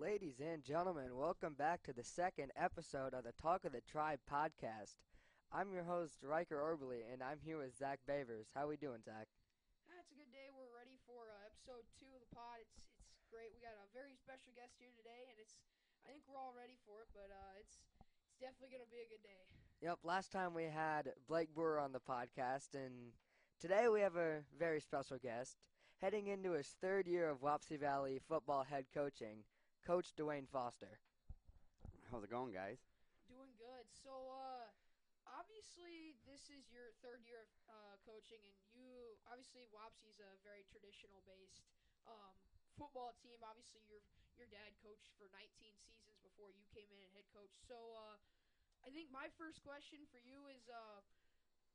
Ladies and gentlemen, welcome back to the second episode of the Talk of the Tribe podcast. I'm your host, Riker Orbely, and I'm here with Zach Bavers. How we doing, Zach? Ah, it's a good day. We're ready for uh, episode two of the pod. It's it's great. We got a very special guest here today, and it's I think we're all ready for it. But uh, it's it's definitely gonna be a good day. Yep, last time we had Blake Brewer on the podcast, and today we have a very special guest. Heading into his third year of Wapsie Valley football head coaching, Coach Duane Foster. How's it going, guys? Doing good. So uh, obviously this is your third year of uh, coaching, and you obviously Wapsie's a very traditional based um, football team. Obviously your your dad coached for 19 seasons before you came in and head coach. So uh, I think my first question for you is. Uh,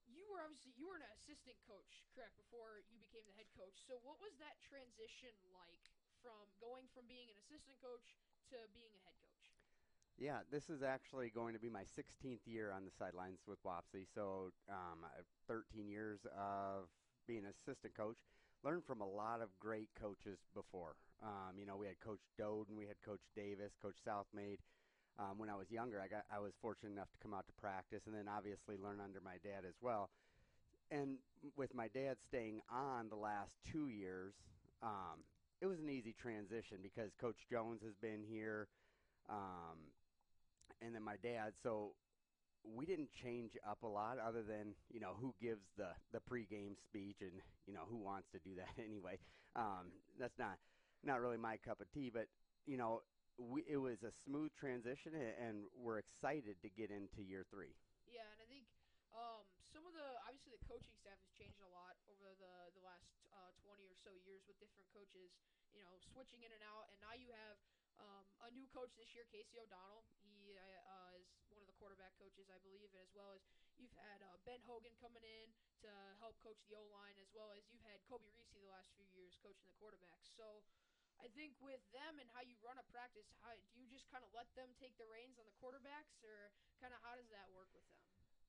you were obviously you were an assistant coach, correct, before you became the head coach. So what was that transition like from going from being an assistant coach to being a head coach? Yeah, this is actually going to be my 16th year on the sidelines with Wapsie. So, um, 13 years of being an assistant coach. Learned from a lot of great coaches before. Um, you know, we had Coach Doden, we had Coach Davis, Coach Southmaid. Um, when I was younger, I got I was fortunate enough to come out to practice, and then obviously learn under my dad as well. And with my dad staying on the last two years, um, it was an easy transition because Coach Jones has been here, um, and then my dad. So we didn't change up a lot, other than you know who gives the the pregame speech and you know who wants to do that anyway. Um, that's not not really my cup of tea, but you know we, it was a smooth transition, and we're excited to get into year three. Yeah, and I think um, some of the the coaching staff has changed a lot over the the last uh, 20 or so years with different coaches, you know, switching in and out, and now you have um, a new coach this year, Casey O'Donnell. He uh, is one of the quarterback coaches, I believe, and as well as you've had uh, Ben Hogan coming in to help coach the O line, as well as you've had Kobe Reese the last few years coaching the quarterbacks. So. I think with them and how you run a practice, how do you just kind of let them take the reins on the quarterbacks, or kind of how does that work with them?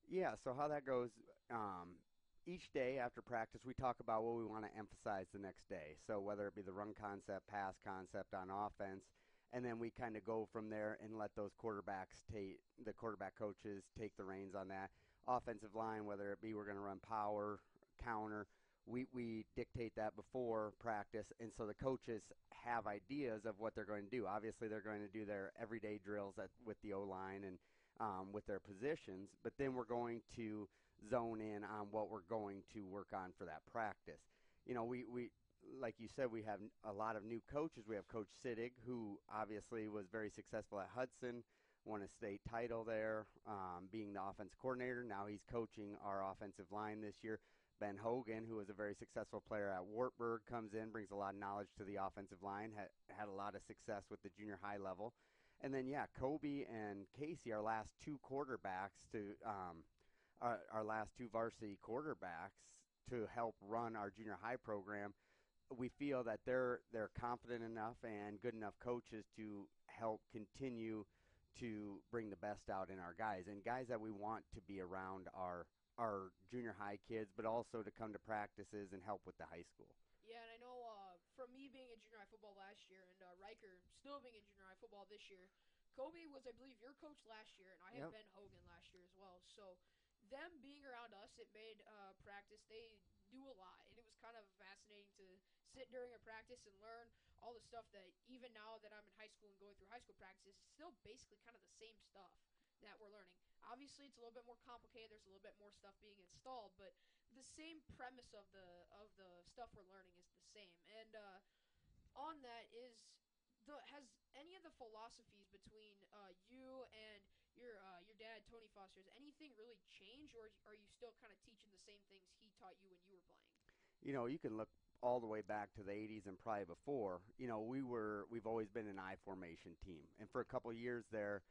Yeah. So how that goes? Um, each day after practice, we talk about what we want to emphasize the next day. So whether it be the run concept, pass concept on offense, and then we kind of go from there and let those quarterbacks take the quarterback coaches take the reins on that offensive line. Whether it be we're going to run power, counter we, we dictate that before practice, and so the coaches have ideas of what they're going to do. Obviously, they're going to do their everyday drills at, with the O line and um, with their positions, but then we're going to zone in on what we're going to work on for that practice. You know, we, we like you said, we have a lot of new coaches. We have Coach Siddig, who obviously was very successful at Hudson, won a state title there, um, being the offense coordinator. Now he's coaching our offensive line this year. Ben Hogan, who was a very successful player at Wartburg, comes in, brings a lot of knowledge to the offensive line, had, had a lot of success with the junior high level. And then, yeah, Kobe and Casey, our last two quarterbacks to um, our, our last two varsity quarterbacks to help run our junior high program. We feel that they're they're confident enough and good enough coaches to help continue to bring the best out in our guys and guys that we want to be around our our junior high kids, but also to come to practices and help with the high school. Yeah, and I know uh, from me being in junior high football last year and uh, Riker still being in junior high football this year, Kobe was, I believe, your coach last year, and I had yep. Ben Hogan last year as well. So them being around us, it made uh, practice. They do a lot, and it was kind of fascinating to sit during a practice and learn all the stuff that even now that I'm in high school and going through high school practices, it's still basically kind of the same stuff that we're learning. Obviously, it's a little bit more complicated. There's a little bit more stuff being installed, but the same premise of the of the stuff we're learning is the same. And uh, on that is the has any of the philosophies between uh, you and your uh, your dad Tony Foster has anything really changed, or are you still kind of teaching the same things he taught you when you were playing? You know, you can look all the way back to the 80s and probably before. You know, we were we've always been an I formation team, and for a couple years there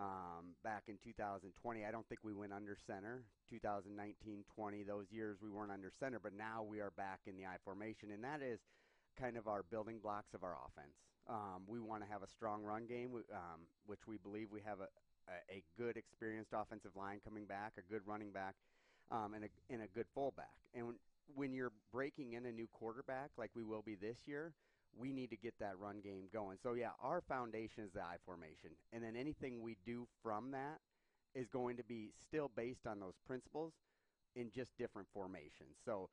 um, back in 2020. I don't think we went under center. 2019, 20, those years we weren't under center, but now we are back in the I formation, and that is kind of our building blocks of our offense. Um, we want to have a strong run game, um, which we believe we have a, a, a, good, experienced offensive line coming back, a good running back, um, and, a, and a good fullback. And when, when you're breaking in a new quarterback like we will be this year, we need to get that run game going. So yeah, our foundation is the I formation, and then anything we do from that is going to be still based on those principles in just different formations. So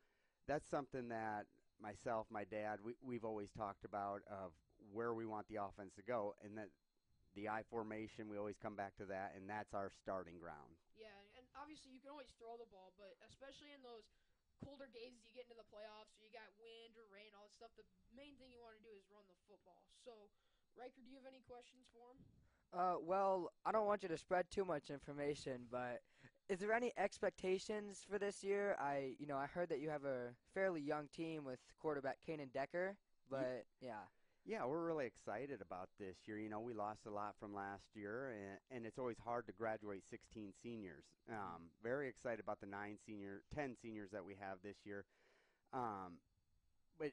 that's something that myself, my dad, we, we've always talked about of where we want the offense to go, and that the I formation, we always come back to that, and that's our starting ground. Yeah, and obviously you can always throw the ball, but especially in those colder days you get into the playoffs or you got wind or rain, all that stuff, the main thing you want to do is run the football. So, Riker, do you have any questions for him? Uh, well, I don't want you to spread too much information, but is there any expectations for this year? I, you know, I heard that you have a fairly young team with quarterback Kanan Decker, but yeah. Yeah, we're really excited about this year. You know, we lost a lot from last year, and, and it's always hard to graduate 16 seniors. Um, very excited about the nine senior, 10 seniors that we have this year. Um, but,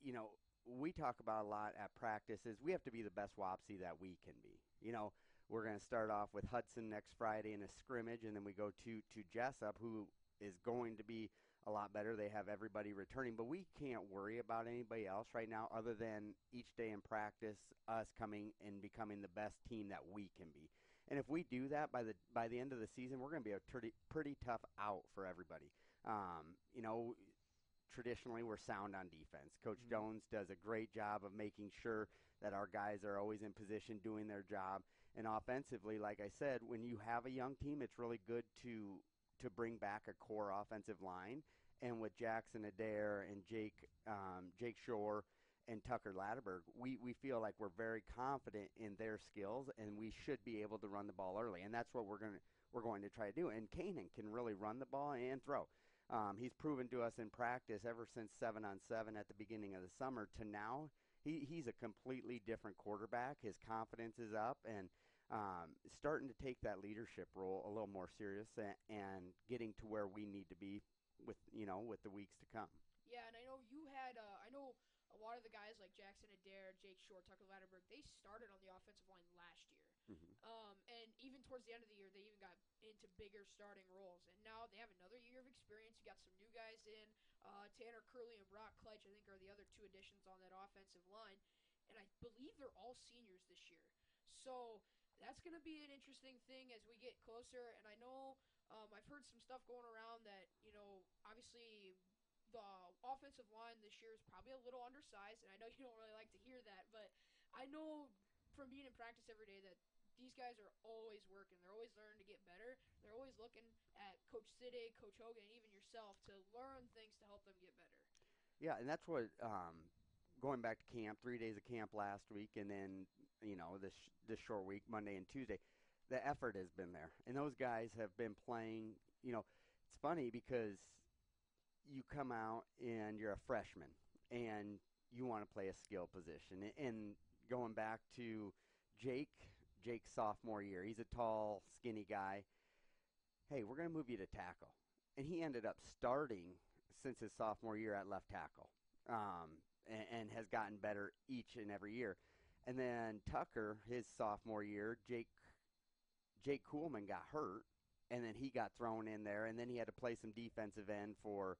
you know, we talk about a lot at practices. We have to be the best Wapsie that we can be. You know, we're going to start off with Hudson next Friday in a scrimmage, and then we go to to Jesup, who is going to be a lot better. They have everybody returning, but we can't worry about anybody else right now other than each day in practice us coming and becoming the best team that we can be. And if we do that by the by the end of the season, we're going to be a pretty pretty tough out for everybody. Um, you know, traditionally we're sound on defense. Coach mm-hmm. Jones does a great job of making sure that our guys are always in position doing their job. And offensively, like I said, when you have a young team, it's really good to to bring back a core offensive line. And with Jackson Adair and Jake um, Jake Shore and Tucker Latterberg, we, we feel like we're very confident in their skills, and we should be able to run the ball early. And that's what we're going we're going to try to do. And Kanan can really run the ball and throw. Um, he's proven to us in practice ever since seven on seven at the beginning of the summer to now. He, he's a completely different quarterback. His confidence is up, and um, starting to take that leadership role a little more serious and, and getting to where we need to be with you know with the weeks to come. Yeah, and I know you had uh, I know a lot of the guys like Jackson Adair, Jake Shore, Tucker Latterberg, they started on the offensive line last year. Mm-hmm. Um, and even towards the end of the year, they even got into bigger starting roles. And now they have another year of experience. You got some new guys in. Uh, Tanner Curley and Brock Kleitch, I think, are the other two additions on that offensive line. And I believe they're all seniors this year. So that's going to be an interesting thing as we get closer. And I know um, I've heard some stuff going around that you know obviously the offensive line this year is probably a little undersized, and I know you don't really like to hear that, but I know from being in practice every day that these guys are always working. They're always learning to get better. They're always looking at Coach Siddig, Coach Hogan, and even yourself to learn things to help them get better. Yeah, and that's what um, going back to camp, three days of camp last week, and then you know this this short week, Monday and Tuesday, the effort has been there, and those guys have been playing. You know, it's funny because you come out and you're a freshman and you want to play a skill position, and going back to Jake, Jake's sophomore year, he's a tall, skinny guy. Hey, we're going to move you to tackle, and he ended up starting since his sophomore year at left tackle. Um, and, and has gotten better each and every year. And then Tucker, his sophomore year, Jake Jake Coolman got hurt, and then he got thrown in there, and then he had to play some defensive end for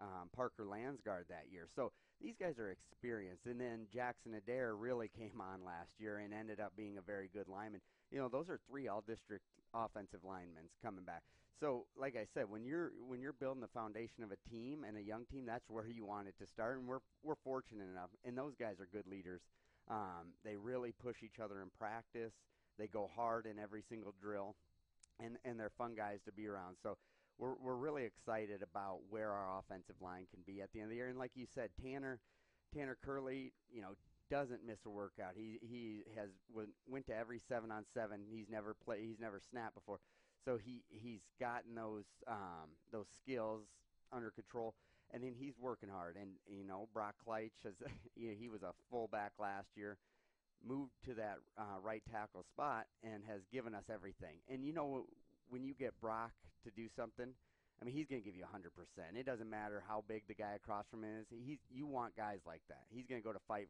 um, Parker Landsgard that year. So these guys are experienced. And then Jackson Adair really came on last year and ended up being a very good lineman. You know, those are three all-district offensive linemen coming back. So, like I said, when you're when you're building the foundation of a team and a young team, that's where you want it to start. And we're we're fortunate enough, and those guys are good leaders. Um, they really push each other in practice. They go hard in every single drill, and and they're fun guys to be around. So we're we're really excited about where our offensive line can be at the end of the year. And like you said, Tanner Tanner Curley, you know, doesn't miss a workout. He he has went, went to every seven on seven. He's never played. He's never snapped before. So he he's gotten those um, those skills under control, and then he's working hard. And you know, Brock Kleitch has you know, he was a fullback last year, moved to that uh, right tackle spot, and has given us everything. And you know, when you get Brock to do something. I mean, he's going to give you 100%. It doesn't matter how big the guy across from him is. He's, you want guys like that. He's going to go to fight,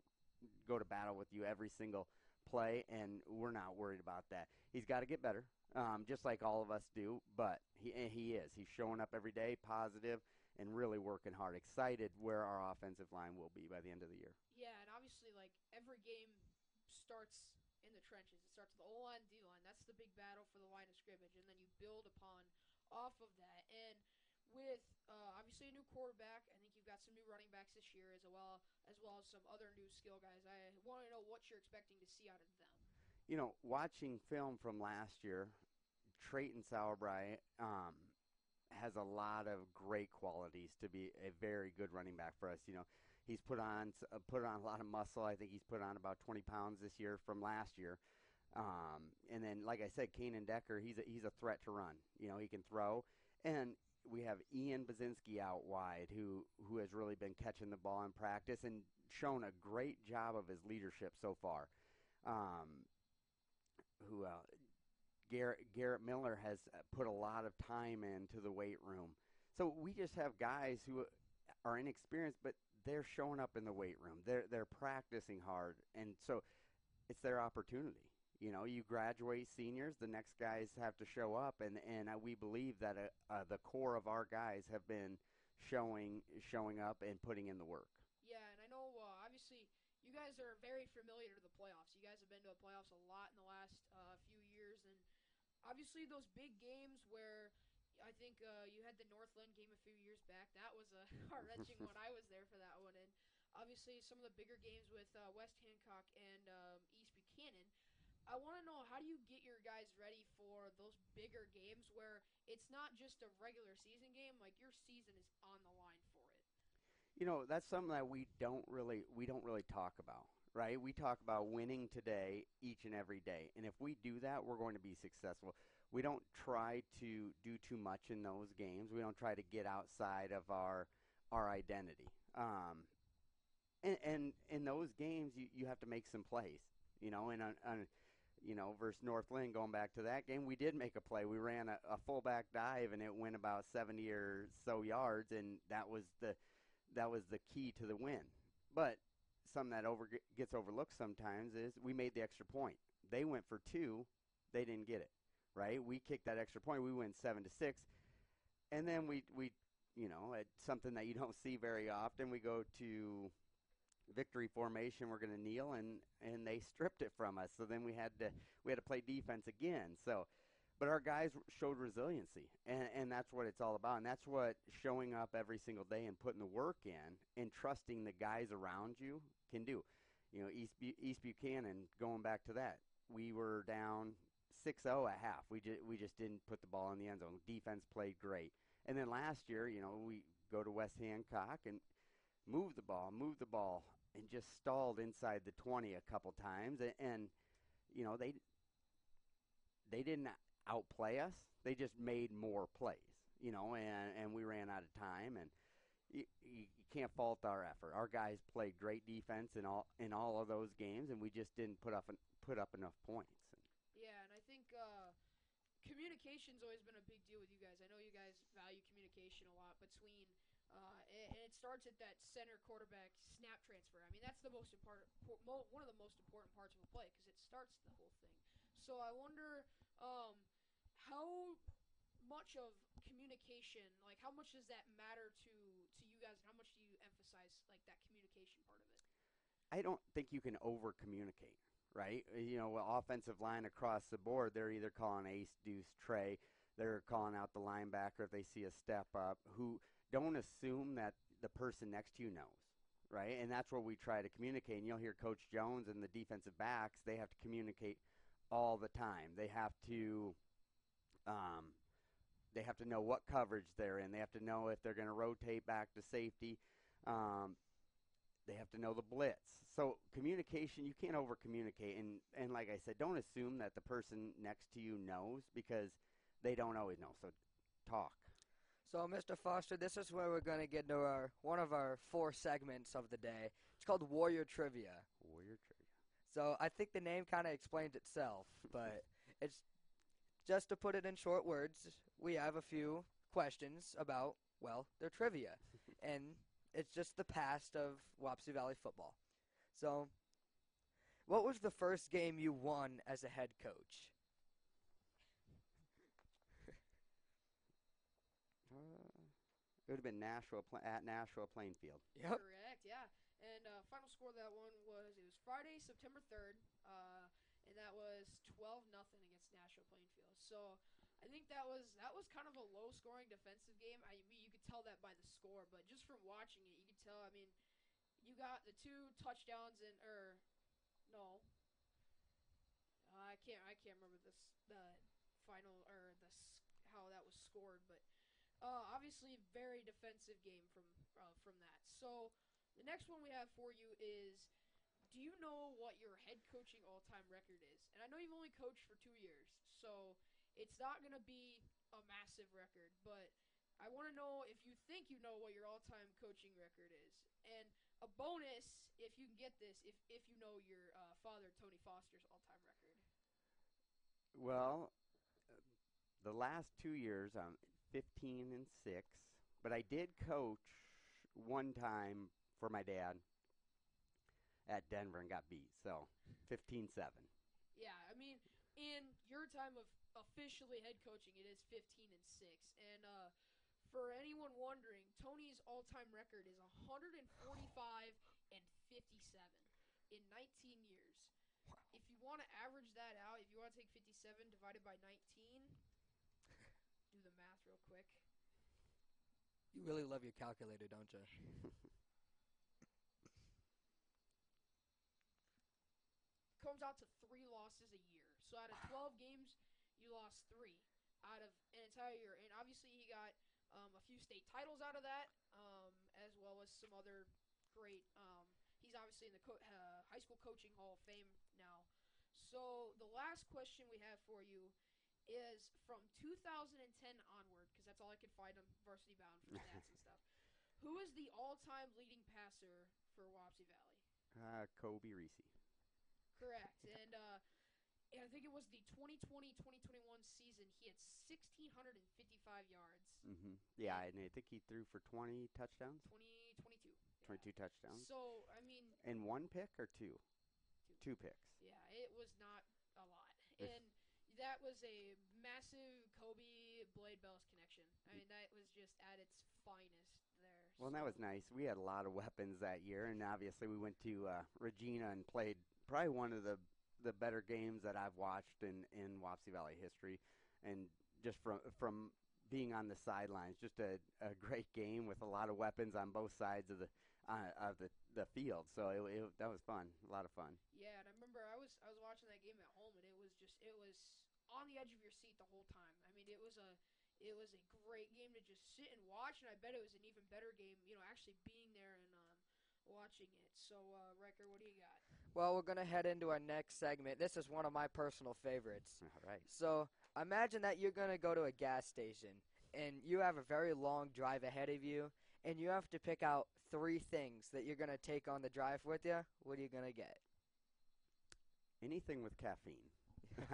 go to battle with you every single play, and we're not worried about that. He's got to get better, um, just like all of us do. But he he is. He's showing up every day, positive, and really working hard. Excited where our offensive line will be by the end of the year. Yeah, and obviously, like every game starts in the trenches. It starts with the O line, D line. That's the big battle for the line of scrimmage, and then you build upon off of that. And with uh, obviously a new quarterback, I think you've got some new running backs this year as well as well as some other new skill guys. I want to know what you're expecting to see out of them. You know, watching film from last year, Trayton Sauerbrei um, has a lot of great qualities to be a very good running back for us. You know, he's put on uh, put on a lot of muscle. I think he's put on about 20 pounds this year from last year. Um, and then, like I said, Kanan Decker, he's a, he's a threat to run. You know, he can throw, and we have Ian Bazinski out wide, who who has really been catching the ball in practice and shown a great job of his leadership so far. Um, who uh, Garrett Garrett Miller has put a lot of time into the weight room. So we just have guys who are inexperienced, but they're showing up in the weight room. They're they're practicing hard, and so it's their opportunity. You know, you graduate seniors, the next guys have to show up, and and uh, we believe that uh, uh, the core of our guys have been showing showing up and putting in the work. Yeah, and I know uh, obviously you guys are very familiar to the playoffs. You guys have been to the playoffs a lot in the last uh, few years, and obviously those big games where I think uh, you had the Northland game a few years back. That was a heart wrenching one. I was there for that one, and obviously some of the bigger games with uh, West Hancock and um, East Buchanan. I want to know how do you get your guys ready for those bigger games where it's not just a regular season game, like your season is on the line for it. You know, that's something that we don't really we don't really talk about, right? We talk about winning today each and every day. And if we do that, we're going to be successful. We don't try to do too much in those games. We don't try to get outside of our our identity. Um, and, and in those games, you, you have to make some plays. You know, and on, on you know, versus Northland, going back to that game, we did make a play. We ran a, a fullback dive, and it went about 70 or so yards, and that was the that was the key to the win. But something that over gets overlooked sometimes is we made the extra point. They went for two, they didn't get it. Right? We kicked that extra point. We win seven to six, and then we we you know it's something that you don't see very often. We go to victory formation. We're going to kneel, and and they stripped it from us. So then we had to we had to play defense again. So, but our guys showed resiliency, and and that's what it's all about. And that's what showing up every single day and putting the work in and trusting the guys around you can do. You know, East Bu- East Buchanan. Going back to that, we were down 6-0 at half. We just we just didn't put the ball in the end zone. Defense played great. And then last year, you know, we go to West Hancock and move the ball, move the ball, and just stalled inside the 20 a couple times. And, and you know, they they didn't outplay us. They just made more plays, you know, and, and we ran out of time. And you, you can't fault our effort. Our guys played great defense in all in all of those games, and we just didn't put up put up enough points. Yeah, and I think uh, communication's always been a big deal with you guys. I know you guys value communication a lot between uh, and, it starts at that center quarterback snap transfer. I mean, that's the most important, one of the most important parts of a play because it starts the whole thing. So I wonder um, how much of communication, like how much does that matter to to you guys, and how much do you emphasize like that communication part of it? I don't think you can over communicate, right? You know, offensive line across the board, they're either calling ace, deuce, tray. They're calling out the linebacker if they see a step up. Who don't assume that the person next to you knows, right? And that's what we try to communicate. And you'll hear Coach Jones and the defensive backs, they have to communicate all the time. They have to um, they have to know what coverage they're in. They have to know if they're going to rotate back to safety. Um, they have to know the blitz. So communication, you can't over communicate. And and like I said, don't assume that the person next to you knows because they don't always know. So talk. So, Mr. Foster, this is where we're going to get into our one of our four segments of the day. It's called Warrior Trivia. Warrior Trivia. So, I think the name kind of explains itself, but it's just to put it in short words. We have a few questions about well, their trivia, and it's just the past of Wapsie Valley football. So, What was the first game you won as a head coach? Uh, it would have been Nashua Pla- at Nashua Plainfield. Yep. Correct. Yeah. And uh, final score of that one was it was Friday, September third, uh, and that was twelve nothing against Nashua Plainfield. So I think that was that was kind of a low scoring defensive game. I mean, you could tell that by the score, but just from watching it, you could tell. I mean, you got the two touchdowns and or no, uh, I can't I can't remember this the final or the how that was scored, but uh, obviously very defensive game from uh, from that. So the next one we have for you is do you know what your head coaching all time record is? And I know you've only coached for two years, so it's not going to be a massive record, but I want to know if you think you know what your all time coaching record is. And a bonus if you can get this, if, if you know your uh, father, Tony Foster's all time record. Well, the last two years I'm 15 and six, but I did coach one time for my dad at Denver and got beat. So 15-7. Yeah, I mean, in your time of officially head coaching, it is 15 and 6. And uh, for anyone wondering, Tony's all time record is 145 and 57 in 19 years. If you want to average that out, if you want to take 57 divided by 19, do the math real quick. You really love your calculator, don't you? Comes out to three losses a year. So out of 12 games, you lost three out of an entire year. And obviously, he got um, a few state titles out of that, um, as well as some other great. Um, he's obviously in the co- uh, high school coaching hall of fame now. So the last question we have for you is from 2010 onward, because that's all I could find on Varsity Bound for stats and stuff. Who is the all-time leading passer for Wapsie Valley? Uh, Kobe Reese. Correct. And uh, I think it was the 2020-2021 season. He had 1,655 yards. Mm-hmm. Yeah, and I think he threw for 20 touchdowns, 2022. 22 22 touchdowns. So I mean, And one pick or two? Two picks. yeah, it was not a lot, and that was a massive Kobe Blade Bells connection. I mean, that was just at its finest there. Well, and that was nice. We had a lot of weapons that year, and obviously we went to uh, Regina and played probably one of the the better games that I've watched in in Wapsie Valley history, and just from from being on the sidelines, just a, a great game with a lot of weapons on both sides of the uh, of the the field. So it, it that was fun, a lot of fun. Yeah, and I remember I was I was watching that game at home, and it was just it was on the edge of your seat the whole time. I mean, it was a it was a great game to just sit and watch, and I bet it was an even better game, you know, actually being there and um, watching it. So, uh, Riker, what do you got? Well, we're gonna head into our next segment. This is one of my personal favorites. All right. So imagine that you're gonna go to a gas station and you have a very long drive ahead of you, and you have to pick out three things that you're gonna take on the drive with you. What are you gonna get? Anything with caffeine.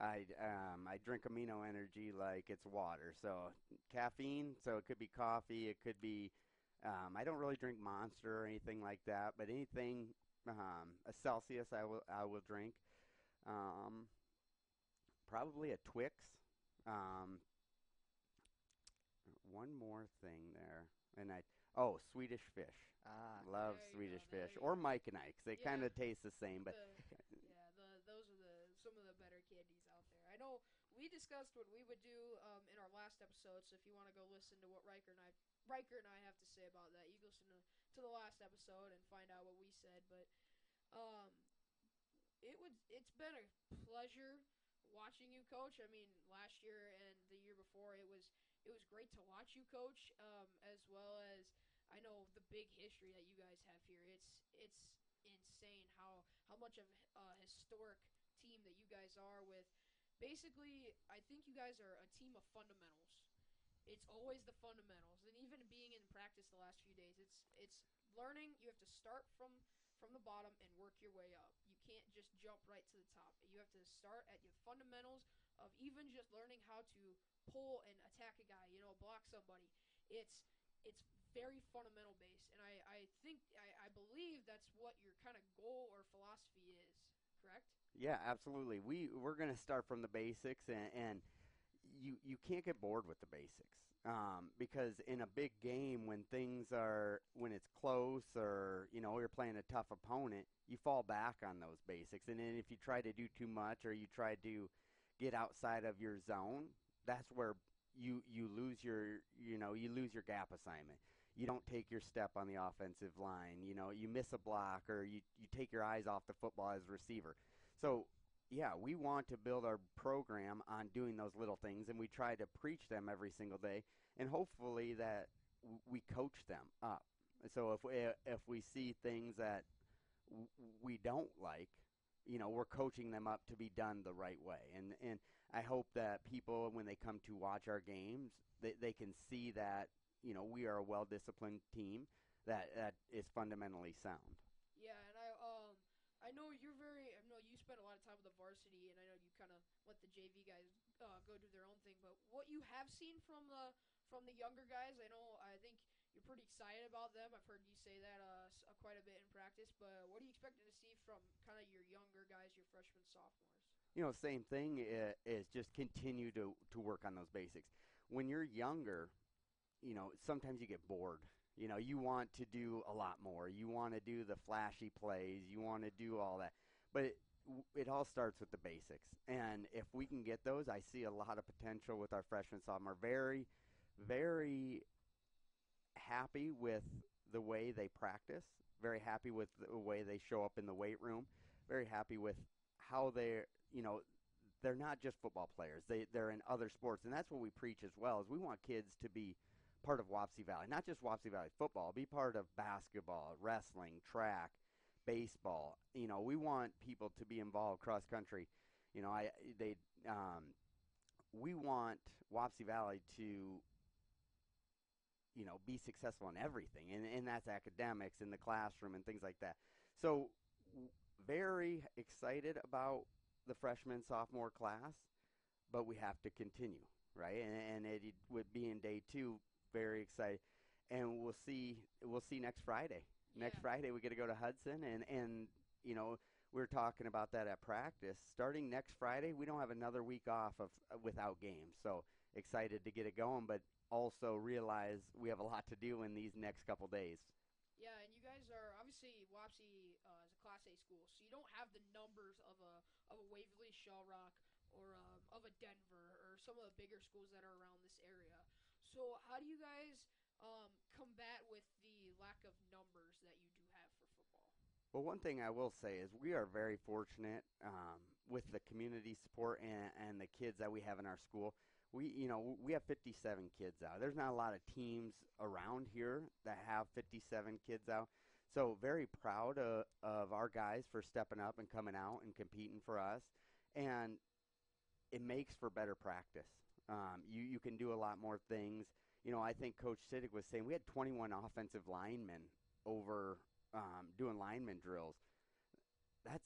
I um I drink amino energy like it's water. So caffeine, so it could be coffee, it could be um I don't really drink Monster or anything like that, but anything um a Celsius I will I will drink. Um probably a Twix. Um one more thing there. And I oh, Swedish fish. Ah, Love Swedish fish or. Mike and Ike's. They kind of taste the same, but The- yeah, the those are the some of the better candies out there. I know we discussed what we would do um, in our last episode. So if you want to go listen to what Riker and I Riker and I have to say about that, you can listen to, to the last episode and find out what we said. But um, it would it's been a pleasure watching you coach. I mean, last year and the year before, it was it was great to watch you coach, um, as well as I know the big history that you guys have here. It's it's insane how how much of a historic team that you guys are with. Basically, I think you guys are a team of fundamentals. It's always the fundamentals, and even being in practice the last few days, it's it's learning. You have to start from from the bottom and work your way up. You can't just jump right to the top. You have to start at your fundamentals of even just learning how to pull and attack a guy, you know, block somebody. It's it's very fundamental based, and I I think I, I believe that's what your kind of goal or philosophy is. Correct? Yeah, absolutely. We we're going to start from the basics, and, and you you can't get bored with the basics um, because in a big game, when things are when it's close or you know you're playing a tough opponent, you fall back on those basics, and then if you try to do too much or you try to get outside of your zone, that's where you you lose your you know you lose your gap assignment. You don't take your step on the offensive line. You know you miss a block or you you take your eyes off the football as a receiver. So yeah, we want to build our program on doing those little things, and we try to preach them every single day, and hopefully that we coach them up. So if we, if we see things that we don't like, you know, we're coaching them up to be done the right way, and and I hope that people when they come to watch our games, they they can see that you know we are a well disciplined team that that is fundamentally sound. Yeah, and I um I know you're very I know you spend a lot of time with the varsity, and I know you kind of let the JV guys uh, go do their own thing. But what you have seen from the from the younger guys, I know I think you're pretty excited about them. I've heard you say that uh, uh, quite a bit in practice. But what are you expecting to see from kind of your younger guys, your freshmen, sophomores? you know, same thing is, is just continue to to work on those basics. When you're younger, you know, sometimes you get bored. You know, you want to do a lot more. You want to do the flashy plays. You want to do all that, but it, all starts with the basics. And if we can get those, I see a lot of potential with our freshmen sophomore. Very, very happy with the way they practice. Very happy with the way they show up in the weight room. Very happy with how they're you know they're not just football players they they're in other sports and that's what we preach as well is we want kids to be part of Wapsie Valley not just Wapsie Valley football be part of basketball wrestling track baseball you know we want people to be involved cross country you know I they um we want Wapsie Valley to you know be successful in everything and and that's academics in the classroom and things like that so very excited about the freshman sophomore class, but we have to continue, right? And, and it would be in day two, very excited, and we'll see. We'll see next Friday. Next Yeah. Friday, we get to go to Hudson, and and you know we are talking about that at practice. Starting next Friday, we don't have another week off of uh, without games, so excited to get it going, but also realize we have a lot to do in these next couple days. Yeah, and you guys are obviously Wapsie uh, is a Class A school, so you don't have the numbers of a of a Waverly, Shell Rock, or um, of a Denver, or some of the bigger schools that are around this area. So how do you guys um, combat with the lack of numbers that you do have for football? Well, one thing I will say is we are very fortunate um, with the community support and, and the kids that we have in our school. We, you know, we have 57 kids out. There's not a lot of teams around here that have 57 kids out. So very proud of, of our guys for stepping up and coming out and competing for us. And it makes for better practice. Um, you, you can do a lot more things. You know, I think Coach Siddick was saying we had 21 offensive linemen over um, doing lineman drills. That's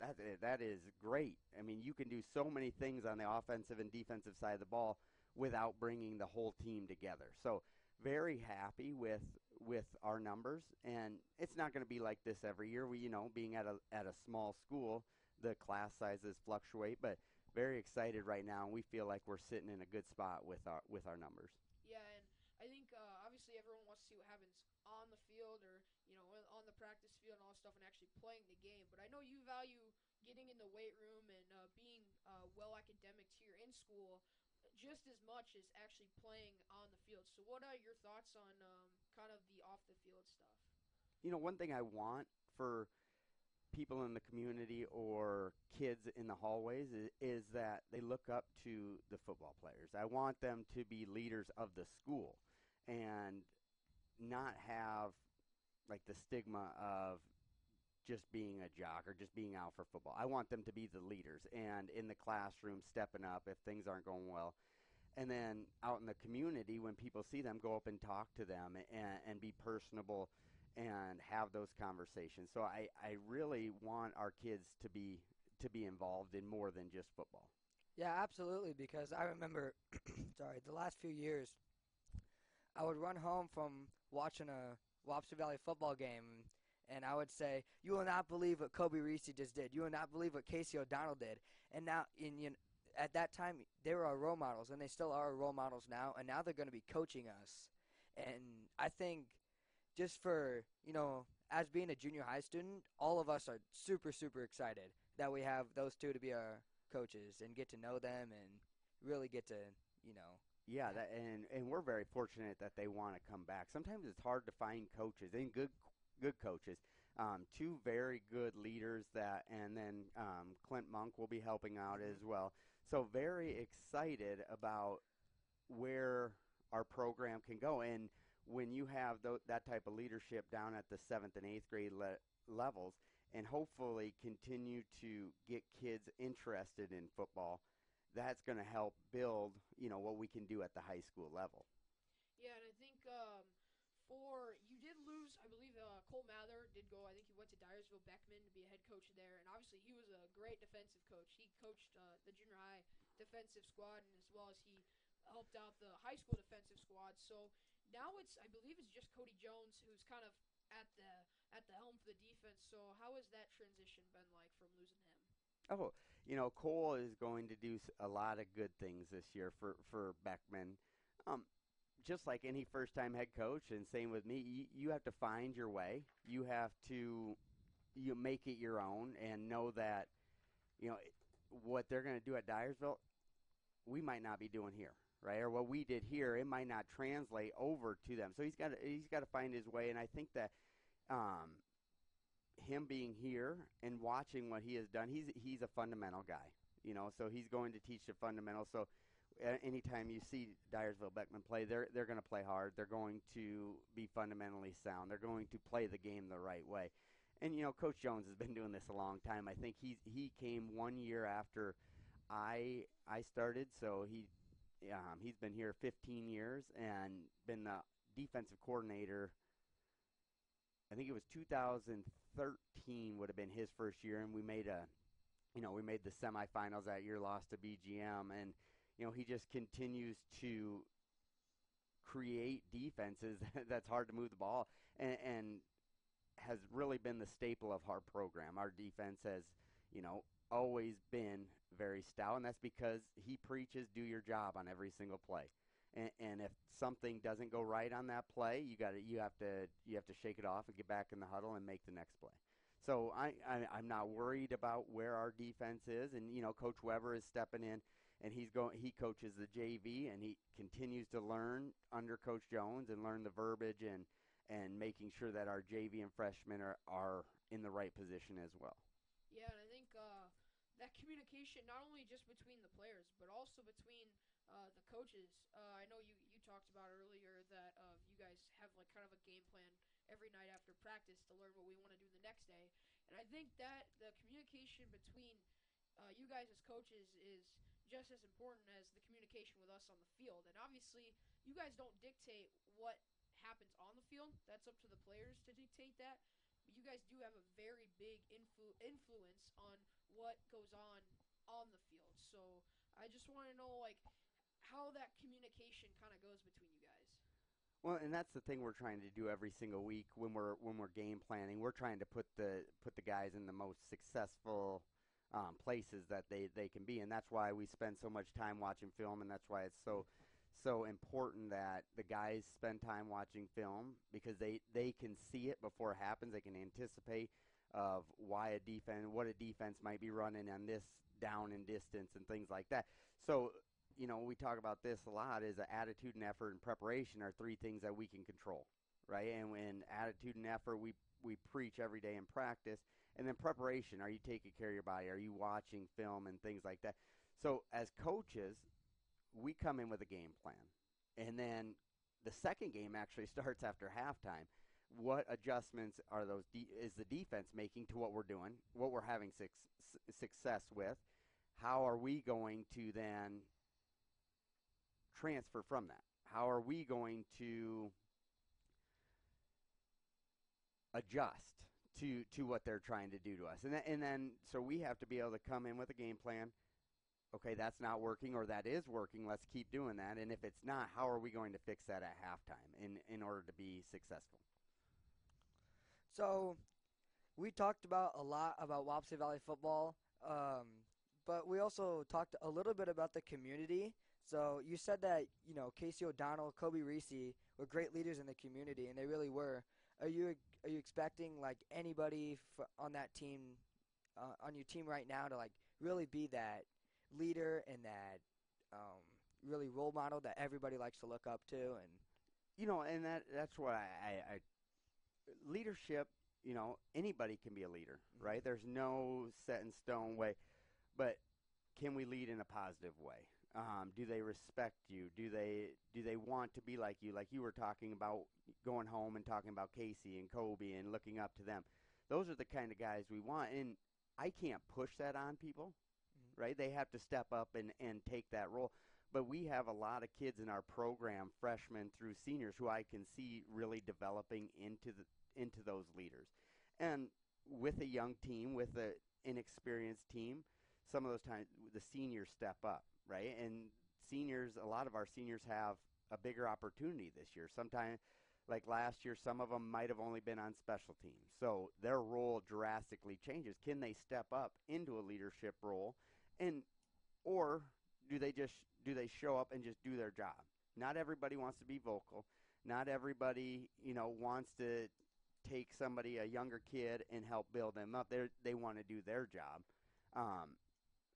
that that is great. I mean, you can do so many things on the offensive and defensive side of the ball without bringing the whole team together. So very happy with with our numbers, and it's not going to be like this every year. We, you know, being at a at a small school, the class sizes fluctuate, but very excited right now, and we feel like we're sitting in a good spot with our with our numbers. Yeah, and I think uh, obviously everyone wants to see what happens on the field or you know on- on the practice field and all that stuff and actually playing the game. But I know you value getting in the weight room and uh, being uh, well academics here in school just as much as actually playing on the field. So what are your thoughts on um, kind of the off the field stuff? you know, one thing I want for people in the community or kids in the hallways is, is that they look up to the football players. I want them to be leaders of the school and not have like the stigma of just being a jock or just being out for football. I want them to be the leaders and in the classroom stepping up if things aren't going well. And then out in the community, when people see them, go up and talk to them and, and be personable and have those conversations. So I, I really want our kids to be to be involved in more than just football. Yeah, absolutely. Because I remember, sorry, the last few years, I would run home from watching a Wapsie Valley football game, and I would say, "You will not believe what Kobe Reese just did. You will not believe what Casey O'Donnell did." And now, in you know, at that time, they were our role models, and they still are our role models now. And now they're going to be coaching us. And I think, just for you know, as being a junior high student, all of us are super super excited that we have those two to be our coaches and get to know them and really get to you know yeah, that, and and we're very fortunate that they want to come back. Sometimes it's hard to find coaches and good good coaches. Um, two very good leaders that, and then um, Clint Monk will be helping out as well. So very excited about where our program can go. And when you have th- that type of leadership down at the seventh and eighth grade le- levels, and hopefully continue to get kids interested in football that's going to help build, you know, what we can do at the high school level. Yeah, and I think um, for you did lose, I believe uh, Cole Mather did go. I think he went to Dyersville Beckman to be a head coach there, and obviously he was a great defensive coach. He coached uh, the junior high defensive squad, and as well as he helped out the high school defensive squad. So now it's, I believe, it's just Cody Jones who's kind of at the at the helm for the defense. So how has that transition been like from losing him? Oh, you know, Cole is going to do a lot of good things this year for for Beckman. Um, just like any first time head coach, and same with me, you, you have to find your way. You have to you make it your own, and know that you know what they're going to do at Dyersville. We might not be doing here, right? Or what we did here, it might not translate over to them. So he's got he's got to find his way, and I think that um, him being here and watching what he has done, he's he's a fundamental guy, you know. So he's going to teach the fundamentals. So anytime you see Dyersville Beckman play, they're they're going to play hard. They're going to be fundamentally sound. They're going to play the game the right way. And you know, Coach Jones has been doing this a long time. I think he's he came one year after I I started, so he um, he's been here 15 years and been the defensive coordinator. I think it was 2000. 13 would have been his first year, and we made a, you know, we made the semifinals that year, lost to BGM, and you know he just continues to create defenses that's hard to move the ball, and, and has really been the staple of our program. Our defense has, you know, always been very stout, and that's because he preaches do your job on every single play. And, and if something doesn't go right on that play, you got you have to you have to shake it off and get back in the huddle and make the next play. So I, I I'm not worried about where our defense is, and you know Coach Weber is stepping in, and he's going he coaches the JV, and he continues to learn under Coach Jones and learn the verbiage and and making sure that our JV and freshmen are are in the right position as well. Yeah, and I think uh, that communication not only just between the players, but also between uh, the coaches. Uh, I know you, you talked about earlier that uh, you guys have like kind of a game plan every night after practice to learn what we want to do the next day. And I think that the communication between uh, you guys as coaches is just as important as the communication with us on the field. And obviously, you guys don't dictate what happens on the field. That's up to the players to dictate that. But you guys do have a very big influ- influence on what goes on on the field. So I just want to know, like, how that communication kind of goes between you guys. Well, and that's the thing we're trying to do every single week when we're when we're game planning. We're trying to put the put the guys in the most successful um, places that they they can be, and that's why we spend so much time watching film, and that's why it's so so important that the guys spend time watching film because they they can see it before it happens. They can anticipate of why a defense, what a defense might be running on this down and distance and things like that. So you know, we talk about this a lot is attitude and effort and preparation are three things that we can control, right? And when attitude and effort, we we preach every day in practice, and then preparation. Are you taking care of your body? Are you watching film and things like that? So as coaches, we come in with a game plan, and then the second game actually starts after halftime. What adjustments are those? De- is the defense making to what we're doing? What we're having su- success with? How are we going to then transfer from that? How are we going to adjust to to what they're trying to do to us? And then, and then so we have to be able to come in with a game plan, okay, that's not working or that is working. Let's keep doing that. And if it's not, how are we going to fix that at halftime in in order to be successful? So, we talked about a lot about Wapsie Valley football, um, but we also talked a little bit about the community. So you said that you know Casey O'Donnell, Kobe Reese were great leaders in the community, and they really were. Are you are you expecting like anybody f- on that team, uh, on your team right now, to like really be that leader and that um, really role model that everybody likes to look up to? And you know, and that that's what I, I, I leadership. You know, anybody can be a leader, Mhm. right? There's no set in stone way, but can we lead in a positive way? Um, do they respect you? Do they do they want to be like you? Like you were talking about going home and talking about Casey and Kobe and looking up to them. Those are the kind of guys we want, and I can't push that on people, Mhm. right? They have to step up and and take that role. But we have a lot of kids in our program, freshmen through seniors, who I can see really developing into the into those leaders. And with a young team, with an inexperienced team, some of those times the seniors step up, right? And seniors, a lot of our seniors have a bigger opportunity this year. Sometimes, like last year, some of them might have only been on special teams, so their role drastically changes. Can they step up into a leadership role, and or do they just do they show up and just do their job? Not everybody wants to be vocal. Not everybody, you know, wants to take somebody, a younger kid, and help build them up. They they want to do their job, um,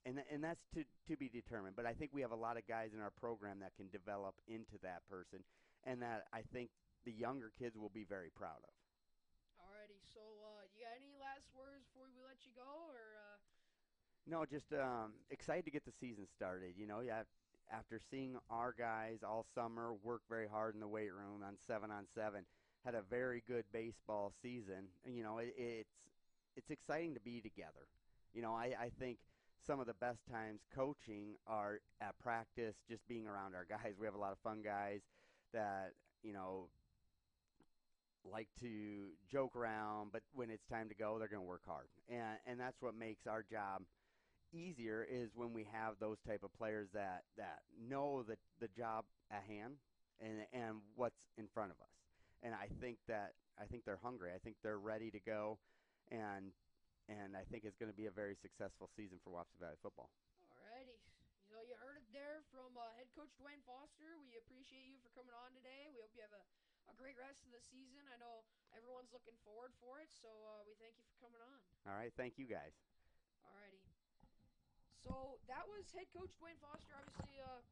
and and that's to to be determined. But I think we have a lot of guys in our program that can develop into that person, and that I think the younger kids will be very proud of. Alrighty, so uh, you got any last words before we let you go, or uh, No, just um, excited to get the season started. You know, yeah. After seeing our guys all summer work very hard in the weight room on seven on seven, had a very good baseball season. You know, it, it's it's exciting to be together. You know, I, I think some of the best times coaching are at practice, just being around our guys. We have a lot of fun guys that you know like to joke around, but when it's time to go, they're going to work hard, and and that's what makes our job easier is when we have those type of players that that know the the job at hand and and what's in front of us. And I think that I think they're hungry. I think they're ready to go, and and I think it's going to be a very successful season for Wapsie Valley football. alrighty. So you heard it there from uh, head coach Duane Foster. We appreciate you for coming on today. We hope you have a, a great rest of the season. I know everyone's looking forward for it, so uh, we thank you for coming on. All right, thank you guys. Alrighty. So that was head coach Duane Foster, obviously uh,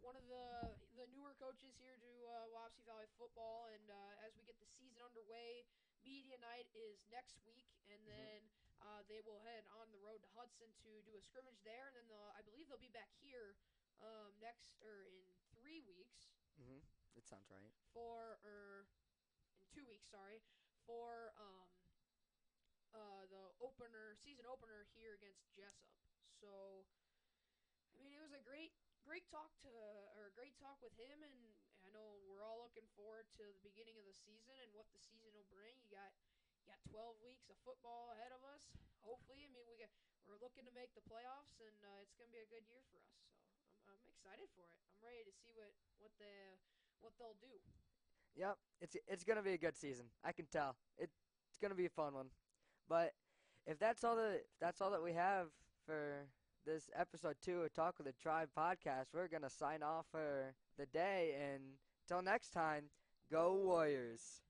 one of the the newer coaches here to uh, Wapsie Valley football. And uh, as we get the season underway, media night is next week, and Mhm. then uh, they will head on the road to Hudson to do a scrimmage there, and then they'll, I believe they'll be back here um, next or in three weeks mm-hmm. that sounds right. for or in two weeks, sorry, for um uh the opener season opener here against Jesup. So I mean it was a great great talk to or great talk with him and I know we're all looking forward to the beginning of the season and what the season will bring. You got got 12 weeks of football ahead of us. Hopefully, I mean we got we're looking to make the playoffs and uh, it's going to be a good year for us. So I'm, I'm excited for it. I'm ready to see what what the what they'll do. Yep, it's it's gonna be a good season. I can tell. It, it's gonna be a fun one. But if that's all that that's all that we have for this episode two of Talk with the Tribe podcast, we're gonna sign off for the day. And till next time, go Warriors.